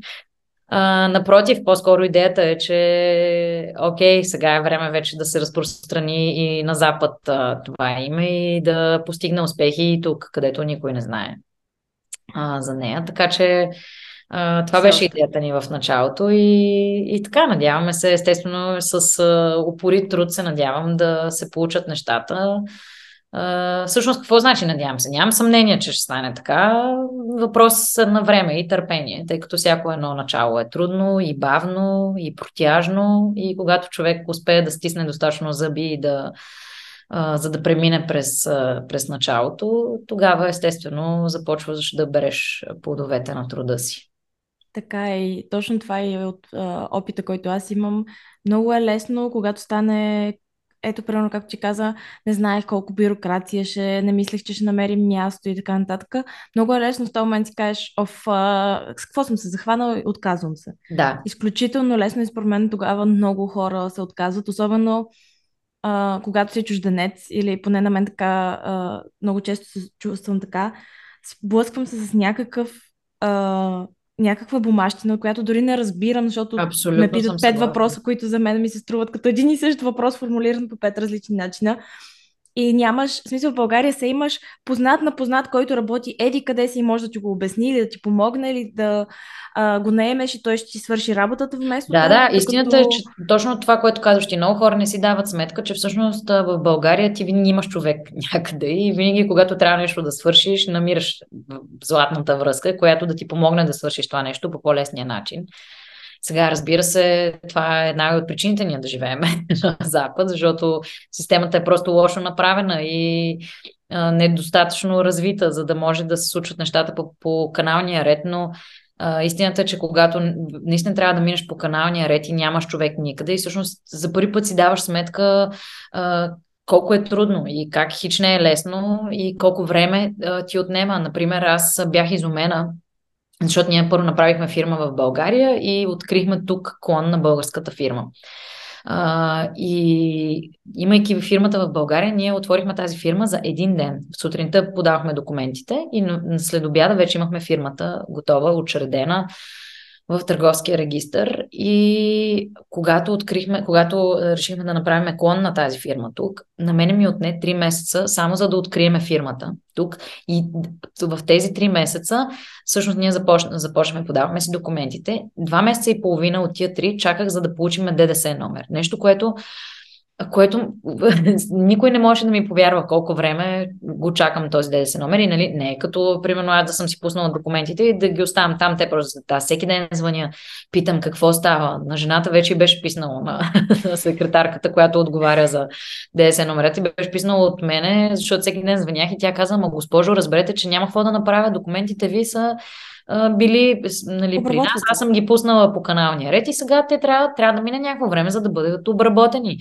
Speaker 2: А, напротив, по-скоро идеята е, че окей, сега е време вече да се разпространи и на Запад а, това име и да постигне успехи и тук, където никой не знае а, за нея. Така че А, това беше идеята ни в началото и, и така, надяваме се, естествено, с а, упорит труд се надявам да се получат нещата. А, всъщност, какво значи надявам се? Нямам съмнение, че ще стане така. Въпрос на време и търпение, тъй като всяко едно начало е трудно и бавно и протяжно и когато човек успее да стисне достатъчно зъби и да а, за да премине през, а, през началото, тогава естествено започваш да береш плодовете на труда си.
Speaker 1: Така е и точно това е от а, опита, който аз имам. Много е лесно, когато стане ето, примерно, както ти каза, не знаех колко бюрокрация ще, не мислех, че ще намерим място и така нататък. Много е лесно в този момент си кажеш, оф, а, с какво съм се захванала, отказвам се.
Speaker 2: Да.
Speaker 1: Изключително лесно и според мен тогава много хора се отказват, особено а, когато си чужденец или поне на мен така, а, много често се чувствам така, сблъсквам се с някакъв а, някаква бумащина, която дори не разбирам, защото
Speaker 2: Абсолютно
Speaker 1: ме питат пет въпроса, които за мен ми се струват като един и същ въпрос, формулиран по пет различни начина и нямаш, в смисъл в България се имаш познат на познат, който работи еди къде си и може да ти го обясни или да ти помогне или да а, го наемеш и той ще ти свърши работата вместо.
Speaker 2: Да, да, истината е, че точно това, което казваш ти, много хора не си дават сметка, че всъщност в България ти винаги имаш човек някъде и винаги, когато трябва нещо да свършиш, намираш златната връзка, която да ти помогне да свършиш това нещо по по-лесния начин. Сега, разбира се, това е една от причините ние да живеем на Запад, защото системата е просто лошо направена и недостатъчно развита, за да може да се случват нещата по, по каналния ред, но а, истината е, че когато наистина трябва да минеш по каналния ред и нямаш човек никъде и всъщност за първи път си даваш сметка а, колко е трудно и как хич не е лесно и колко време а, ти отнема. Например, аз бях изумена защото ние първо направихме фирма в България и открихме тук клон на българската фирма. А, и имайки фирмата в България, ние отворихме тази фирма за един ден. В сутринта подавахме документите и след обяда вече имахме фирмата готова, учредена в търговския регистр и когато открихме, когато решихме да направим клон на тази фирма тук, на мене ми отне 3 месеца само за да откриеме фирмата тук и в тези 3 месеца всъщност ние започнахме, започнахме подавахме си документите. Два месеца и половина от тия три чаках за да получим ДДС номер. Нещо, което което никой не може да ми повярва колко време го чакам този ДДС номер и нали, не е като, примерно, аз да съм си пуснала документите и да ги оставам там, те просто да, всеки ден звъня, питам какво става. На жената вече беше писнало на, на секретарката, която отговаря за ДДС номерата и беше писнало от мене, защото всеки ден звънях и тя каза, ма госпожо, разберете, че няма какво да направя, документите ви са били нали, при нас. Аз съм ги пуснала по каналния ред и сега те трябва, трябва да мине някакво време, за да бъдат обработени.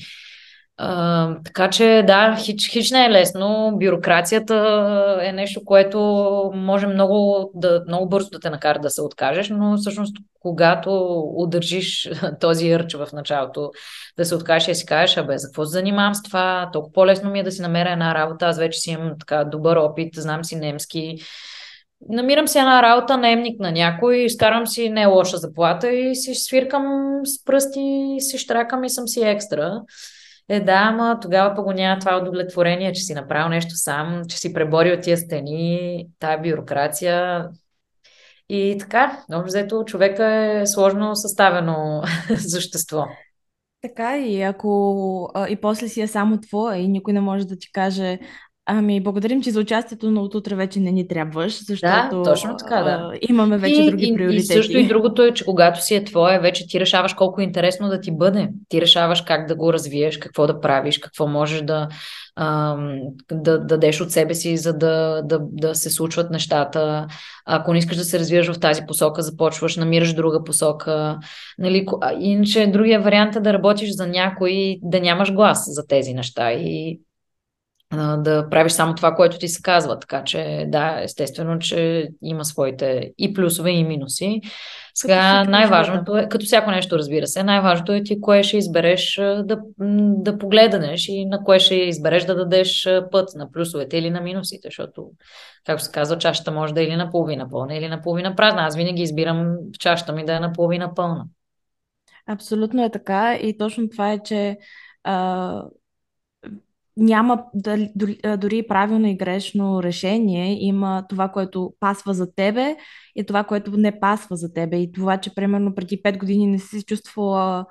Speaker 2: Така че да, хич, хич не е лесно. Бюрокрацията е нещо, което може много, да, много бързо да те накара да се откажеш, но всъщност когато удържиш този ръч в началото, да се откажеш и си кажеш, абе, за какво се занимавам с това, толкова по-лесно ми е да си намеря една работа, аз вече си имам така добър опит, знам си немски, намирам си една работа, наемник на някой, изкарам си не лоша заплата и си свиркам с пръсти, си штракам и съм си екстра. Е, да, ама тогава пък го няма това удовлетворение, че си направил нещо сам, че си преборил тия стени, тая бюрокрация. И така, общо взето, човека е сложно съставено същество.
Speaker 1: Така и ако и после си е само твоя и никой не може да ти каже Ами, благодарим ти за участието, но от утре вече не ни трябваш, защото
Speaker 2: да, точно така, да.
Speaker 1: А, имаме вече и, други приоритети.
Speaker 2: И също и другото е, че когато си е твое, вече ти решаваш колко е интересно да ти бъде. Ти решаваш как да го развиеш, какво да правиш, какво можеш да, ам, да, да дадеш от себе си, за да, да, да се случват нещата. Ако не искаш да се развиваш в тази посока, започваш, намираш друга посока. Нали, иначе другия вариант е да работиш за някой, да нямаш глас за тези неща. И да правиш само това, което ти се казва. Така че да, естествено, че има своите и плюсове, и минуси. Сега най-важното е, като всяко нещо разбира се, най-важното е ти кое ще избереш да, да погледнеш и на кое ще избереш да дадеш път, на плюсовете или на минусите, защото, както се казва, чашата може да е или наполовина пълна, или наполовина празна. Аз винаги избирам чашата ми да е наполовина пълна.
Speaker 1: Абсолютно е така и точно това е, че а, няма дори, правилно и грешно решение. Има това, което пасва за тебе и това, което не пасва за тебе. И това, че примерно преди 5 години не си се чувствала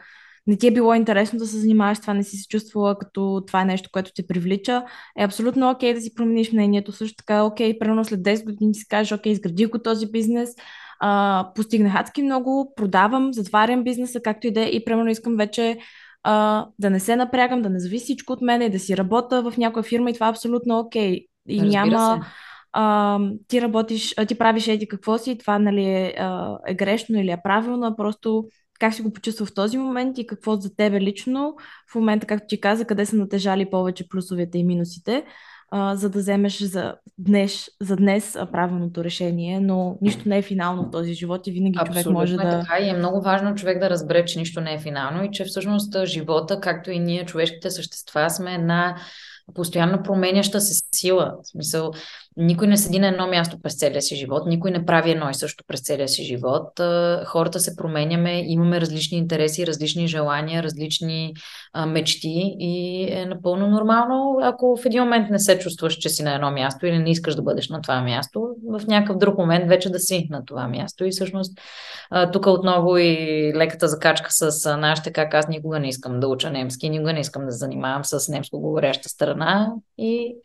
Speaker 1: не ти е било интересно да се занимаваш това, не си се чувствала като това е нещо, което те привлича, е абсолютно окей okay да си промениш мнението. Също така е окей, okay, примерно след 10 години си кажеш, окей, okay, изградих го този бизнес, а, постигнах адски много, продавам, затварям бизнеса, както и да е, и примерно искам вече а, да не се напрягам, да не зависи всичко от мен и да си работя в някоя фирма и това е абсолютно окей. Okay. И Разбира няма... Се. А, ти работиш, а, ти правиш еди какво си, това нали е, а, е грешно или е правилно, а просто как си го почувства в този момент и какво за тебе лично в момента, както ти каза, къде са натежали повече плюсовете и минусите, а, за да вземеш за днес, за днес правилното решение, но нищо не е финално в този живот и винаги Абсолютно човек може
Speaker 2: е
Speaker 1: да...
Speaker 2: така и е много важно човек да разбере, че нищо не е финално и че всъщност живота, както и ние, човешките същества, сме една постоянно променяща се сила. В смисъл, никой не седи на едно място през целия си живот, никой не прави едно и също през целия си живот. Хората се променяме, имаме различни интереси, различни желания, различни мечти и е напълно нормално, ако в един момент не се чувстваш, че си на едно място или не искаш да бъдеш на това място, в някакъв друг момент вече да си на това място. И всъщност тук отново и леката закачка с нашите, как аз никога не искам да уча немски, никога не искам да занимавам с немско говоряща страна и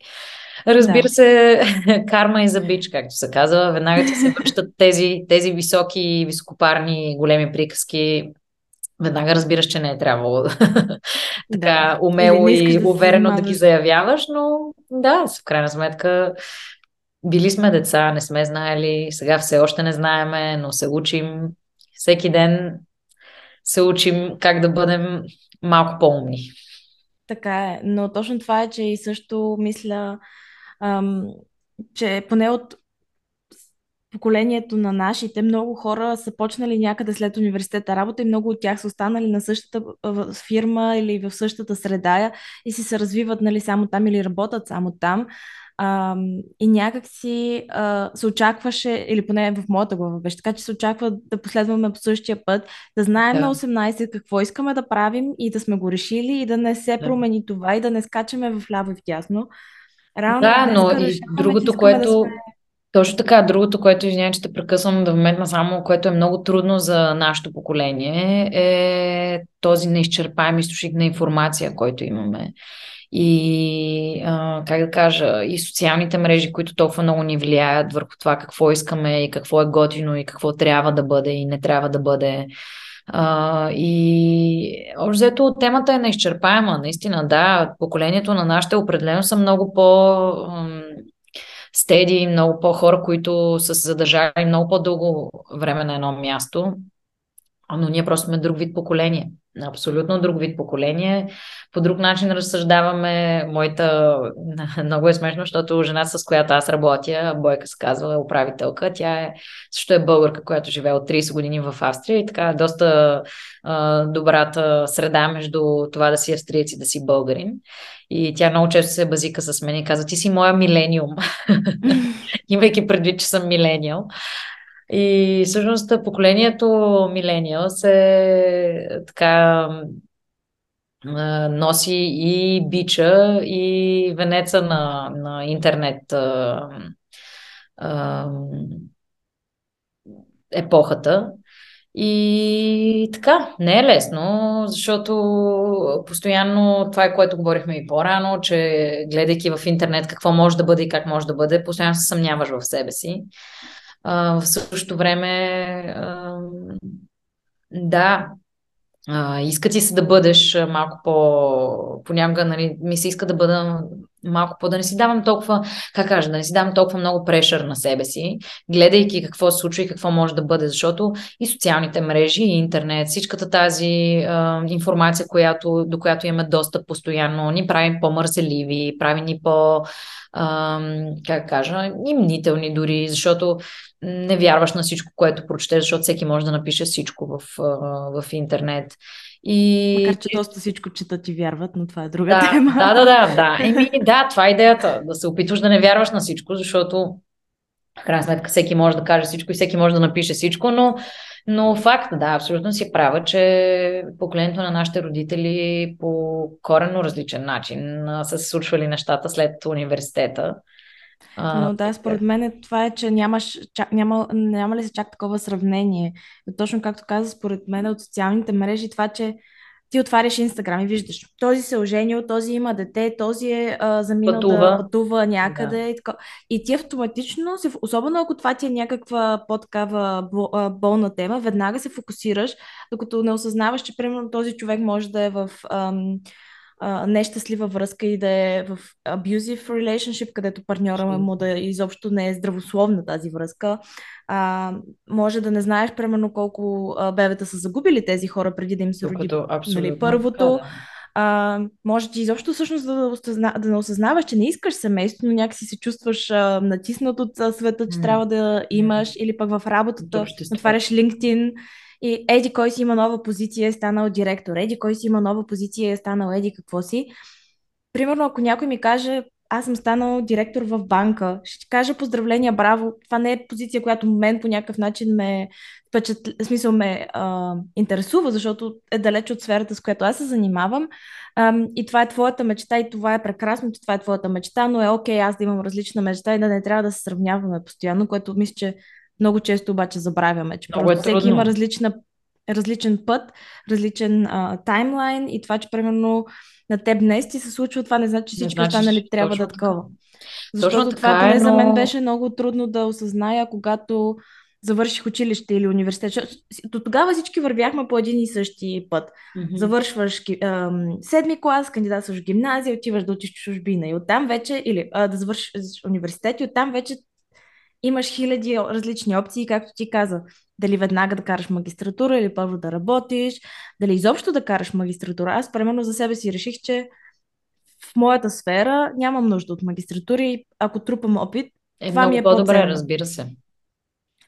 Speaker 2: Разбира да. се, карма и за бич, както се казва. Веднага ти се връщат тези, тези високи, високопарни, големи приказки. Веднага разбираш, че не е трябвало така да. умело и да уверено да ги заявяваш, но да, в крайна сметка били сме деца, не сме знаели, сега все още не знаеме, но се учим. Всеки ден се учим как да бъдем малко по-умни.
Speaker 1: Така е, но точно това е, че и също мисля, ам, че поне от поколението на нашите, много хора са почнали някъде след университета работа и много от тях са останали на същата фирма или в същата среда и си се развиват нали, само там или работят само там. А, и някак си а, се очакваше, или поне в моята глава беше така, че се очаква да последваме по същия път, да знаем да. на 18 какво искаме да правим и да сме го решили и да не се да. промени това и да не скачаме в ляво и в тясно.
Speaker 2: Реално, да, но и другото, което... Да. Точно така, другото, което извинявам, че те прекъсвам да вметна само, което е много трудно за нашето поколение, е този неизчерпаем източник на информация, който имаме и, а, как да кажа, и социалните мрежи, които толкова много ни влияят върху това какво искаме и какво е готино и какво трябва да бъде и не трябва да бъде. А, и общо взето темата е неизчерпаема, наистина, да, поколението на нашите определено са много по стеди, много по-хора, които са се задържали много по-дълго време на едно място, но ние просто сме друг вид поколение абсолютно друг вид поколение. По друг начин разсъждаваме. Моята много е смешно, защото жена, с която аз работя, Бойка се казва, е управителка. Тя е, също е българка, която живее от 30 години в Австрия и така доста а, добрата среда между това да си австриец и да си българин. И тя много често се базика с мен и каза, ти си моя милениум. Имайки предвид, че съм милениал. И всъщност поколението Millennials е така носи и бича, и венеца на, на интернет а, а, епохата. И така, не е лесно, защото постоянно това е което говорихме и по-рано, че гледайки в интернет какво може да бъде и как може да бъде, постоянно се съмняваш в себе си. А, в същото време, а, да, а, иска ти се да бъдеш малко по... Понякога нали, ми се иска да бъда малко по... Да не си давам толкова, как кажа, да не си давам толкова много прешър на себе си, гледайки какво се случва и какво може да бъде, защото и социалните мрежи, и интернет, всичката тази а, информация, която, до която имаме достъп постоянно, ни прави по-мързеливи, прави ни по... А, как кажа, и мнителни дори, защото не вярваш на всичко, което прочетеш, защото всеки може да напише всичко в, в интернет.
Speaker 1: И... Макар, че доста всичко четат и вярват, но това е друга да, тема.
Speaker 2: Да, да, да, да. Еми, да, това е идеята. Да се опитваш да не вярваш на всичко, защото в крайна сметка всеки може да каже всичко и всеки може да напише всичко, но Но факт, да, абсолютно си права, че поколението на нашите родители по коренно различен начин са се случвали нещата след университета.
Speaker 1: Но да, според мен това е, че нямаш, чак, няма, няма ли се чак такова сравнение. Точно както каза, според мен от социалните мрежи, това, че ти отваряш Инстаграм и виждаш, този се е оженил, този има дете, този е а, заминал пътува. да пътува някъде. Да. И, така. и ти автоматично, се, особено ако това ти е някаква по-такава болна тема, веднага се фокусираш, докато не осъзнаваш, че примерно този човек може да е в... Ам, нещастлива връзка и да е в abusive relationship, където партньора му да изобщо не е здравословна тази връзка. А, може да не знаеш, примерно, колко а, бебета са загубили тези хора преди да им се роди нали, първото. А, може ти изобщо всъщност да, осъзна, да не осъзнаваш, че не искаш семейство, но някакси се чувстваш а, натиснат от а, света, че mm. трябва да имаш, mm. или пък в работата, отваряш LinkedIn и еди кой си има нова позиция е станал директор, еди кой си има нова позиция е станал еди какво си. Примерно, ако някой ми каже, аз съм станал директор в банка, ще ти кажа поздравления, браво. Това не е позиция, която мен по някакъв начин ме, впечат... в смисъл ме а, интересува, защото е далеч от сферата, с която аз се занимавам. А, и това е твоята мечта и това е прекрасно, това е твоята мечта, но е окей аз да имам различна мечта и да не трябва да се сравняваме постоянно, което мисля, че много често обаче забравяме, че Много просто е всеки има различна, различен път, различен а, таймлайн и това, че примерно на теб днес ти се случва, това не значи, че всички значи, останали трябва да такова. Защото Точно това така, поне но... за мен беше много трудно да осъзная, когато завърших училище или университет. До тогава всички вървяхме по един и същи път. Mm-hmm. Завършваш ам, седми клас, кандидатстваш в гимназия, отиваш да учиш чужбина и оттам вече, или а, да завършиш университет и оттам вече имаш хиляди различни опции, както ти каза. Дали веднага да караш магистратура или първо да работиш, дали изобщо да караш магистратура. Аз, примерно, за себе си реших, че в моята сфера нямам нужда от магистратура и ако трупам опит,
Speaker 2: е, това ми е по-добре, разбира се.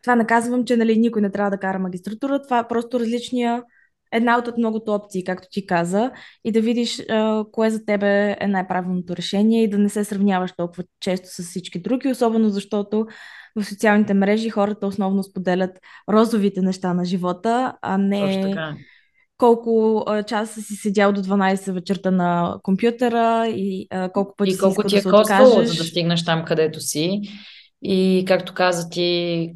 Speaker 1: Това наказвам, че нали, никой не трябва да кара магистратура. Това е просто различния една от многото опции, както ти каза, и да видиш а, кое за тебе е най-правилното решение и да не се сравняваш толкова често с всички други, особено защото в социалните мрежи хората основно споделят розовите неща на живота, а не колко часа си седял до 12 вечерта на компютъра и а, колко пъти
Speaker 2: и колко ти е да коствало, за да стигнеш там, където си. И както каза ти,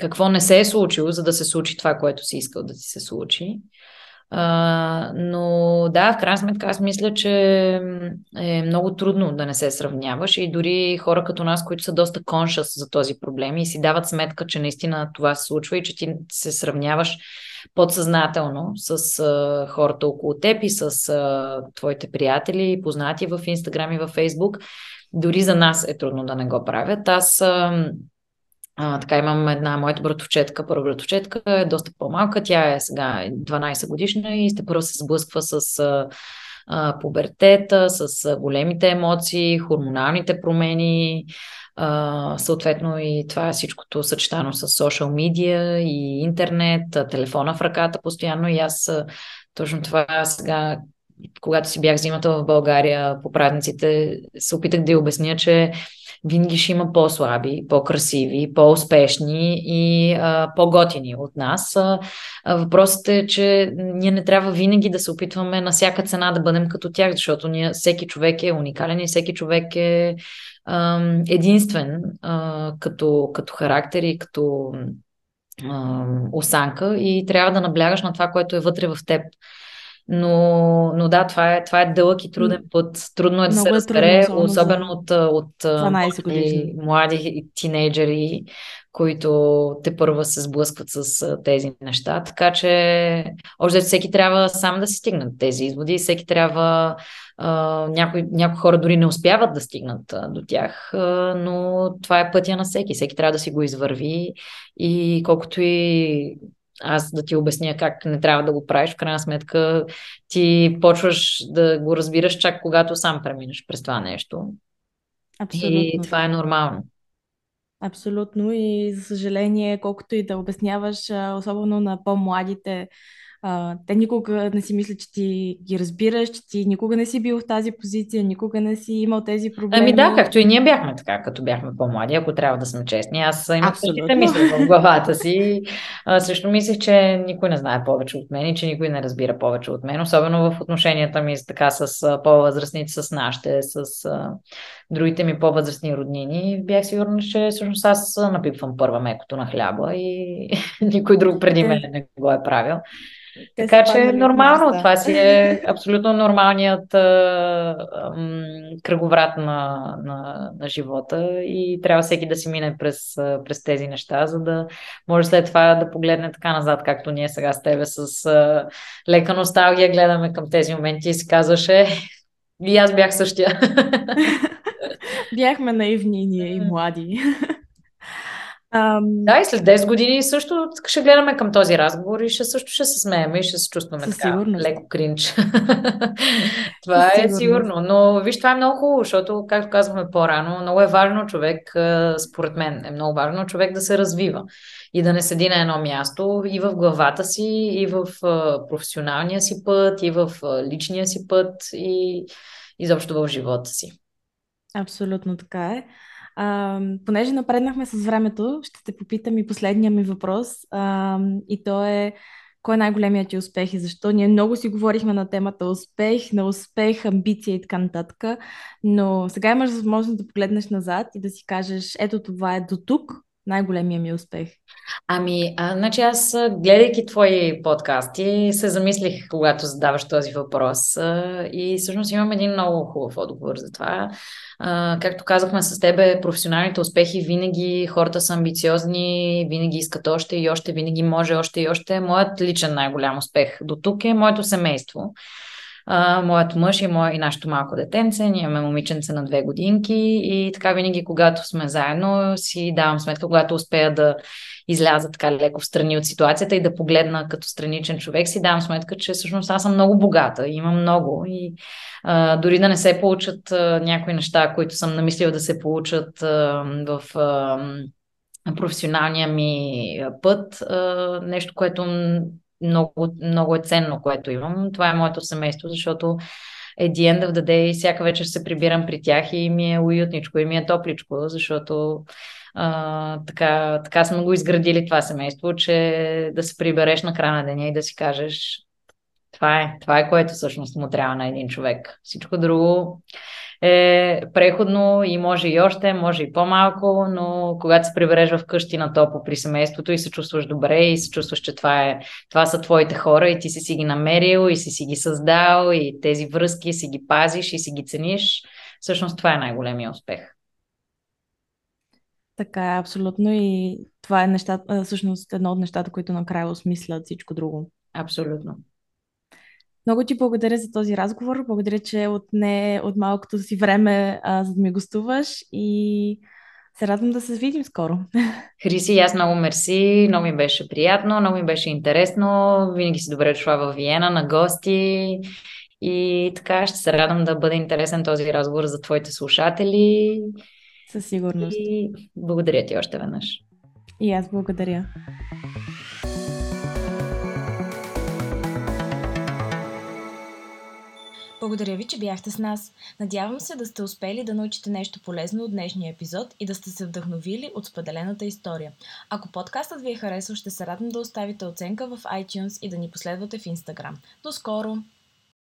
Speaker 2: какво не се е случило, за да се случи това, което си искал да ти се случи. А, но да, в крайна сметка аз мисля, че е много трудно да не се сравняваш и дори хора като нас, които са доста коншъс за този проблем и си дават сметка, че наистина това се случва и че ти се сравняваш подсъзнателно с а, хората около теб и с а, твоите приятели, познати в Инстаграм и в Фейсбук. Дори за нас е трудно да не го правят. Аз а, а, така имам една моята братовчетка, първа братовчетка е доста по-малка, тя е сега 12 годишна и сте първо се сблъсква с а, пубертета, с големите емоции, хормоналните промени, а, съответно и това е всичкото съчетано с социал медиа и интернет, телефона в ръката постоянно. И аз точно това сега когато си бях зимата в България по празниците, се опитах да й обясня, че винаги ще има по-слаби, по-красиви, по-успешни и а, по-готини от нас. А, въпросът е, че ние не трябва винаги да се опитваме на всяка цена да бъдем като тях, защото ние, всеки човек е уникален и всеки човек е а, единствен а, като, като характер и като а, осанка и трябва да наблягаш на това, което е вътре в теб. Но, но да, това е, това е дълъг и труден път. Трудно е да Много се разбере, трудно, особено от, от 12 години. млади тинейджери, които те първа се сблъскват с тези неща. Така че, още всеки трябва сам да си стигнат тези изводи. Всеки трябва. Uh, някои, някои хора дори не успяват да стигнат uh, до тях, uh, но това е пътя на всеки. Всеки трябва да си го извърви и колкото и аз да ти обясня как не трябва да го правиш, в крайна сметка ти почваш да го разбираш чак когато сам преминеш през това нещо. Абсолютно. И това е нормално.
Speaker 1: Абсолютно и за съжаление, колкото и да обясняваш, особено на по-младите а, те никога не си мислят, че ти ги разбираш, че ти никога не си бил в тази позиция, никога не си имал тези проблеми.
Speaker 2: Ами да, както и ние бяхме така, като бяхме по-млади, ако трябва да сме честни. Аз имах същите мисли в главата си. А, също мислех, че никой не знае повече от мен и че никой не разбира повече от мен, особено в отношенията ми така с по-възрастните, с нашите, с а, другите ми по-възрастни роднини. Бях сигурна, че всъщност аз напипвам първа мекото на хляба и никой друг преди мен не го е правил. Те така че е нормално, това си е абсолютно нормалният а, ам, кръговрат на, на, на живота и трябва всеки да си мине през, през тези неща, за да може след това да погледне така назад, както ние сега с тебе с а, лека носталгия гледаме към тези моменти и си казваше и аз бях същия.
Speaker 1: Бяхме наивни ние и млади.
Speaker 2: Ам... Да, и след 10 години също ще гледаме към този разговор и ще също ще се смеем и ще се чувстваме Със така сигурност. леко кринч. това е сигурно. Но виж, това е много хубаво, защото, както казахме по-рано, много е важно човек, според мен, е много важно човек да се развива и да не седи на едно място и в главата си, и в професионалния си път, и в личния си път, и изобщо в живота си.
Speaker 1: Абсолютно така е. А, понеже напреднахме с времето, ще те попитам и последния ми въпрос. А, и то е кой е най-големият ти успех и защо? Ние много си говорихме на темата успех, на успех, амбиция и така нататък, но сега имаш възможност да погледнеш назад и да си кажеш, ето това е до тук, най-големия ми успех?
Speaker 2: Ами, а, значи аз, гледайки твои подкасти, се замислих, когато задаваш този въпрос а, и всъщност имам един много хубав отговор за това. Както казахме с тебе, професионалните успехи винаги хората са амбициозни, винаги искат още и още, винаги може още и още. Моят личен най-голям успех до тук е моето семейство а, моят мъж и, мое, и нашето малко детенце. Ние имаме момиченце на две годинки и така винаги, когато сме заедно, си давам сметка, когато успея да изляза така леко в страни от ситуацията и да погледна като страничен човек, си давам сметка, че всъщност аз съм много богата, имам много и а, дори да не се получат а, някои неща, които съм намислила да се получат а, в а, професионалния ми път, а, нещо, което много, много е ценно, което имам. Това е моето семейство, защото е the end of the day, всяка вечер се прибирам при тях и ми е уютничко и ми е топличко, защото а, така, така сме го изградили това семейство, че да се прибереш на края на деня и да си кажеш това е, това е което всъщност му трябва на един човек. Всичко друго е преходно и може и още, може и по-малко, но когато се прибереш в къщи на топо при семейството и се чувстваш добре и се чувстваш, че това, е, това са твоите хора и ти си си ги намерил и си си ги създал и тези връзки си ги пазиш и си ги цениш, всъщност това е най-големия успех.
Speaker 1: Така е, абсолютно и това е нещата, всъщност едно от нещата, които накрая осмислят всичко друго.
Speaker 2: Абсолютно.
Speaker 1: Много ти благодаря за този разговор. Благодаря, че отне от малкото си време, а, за да ми гостуваш и се радвам да се видим скоро.
Speaker 2: Хриси, аз много мерси. Много ми беше приятно, много ми беше интересно. Винаги си добре дошла в Виена на гости. И така ще се радвам да бъде интересен този разговор за твоите слушатели.
Speaker 1: Със сигурност.
Speaker 2: И благодаря ти още веднъж.
Speaker 1: И аз благодаря. Благодаря ви, че бяхте с нас. Надявам се да сте успели да научите нещо полезно от днешния епизод и да сте се вдъхновили от споделената история. Ако подкастът ви е харесал, ще се радвам да оставите оценка в iTunes и да ни последвате в Instagram. До скоро!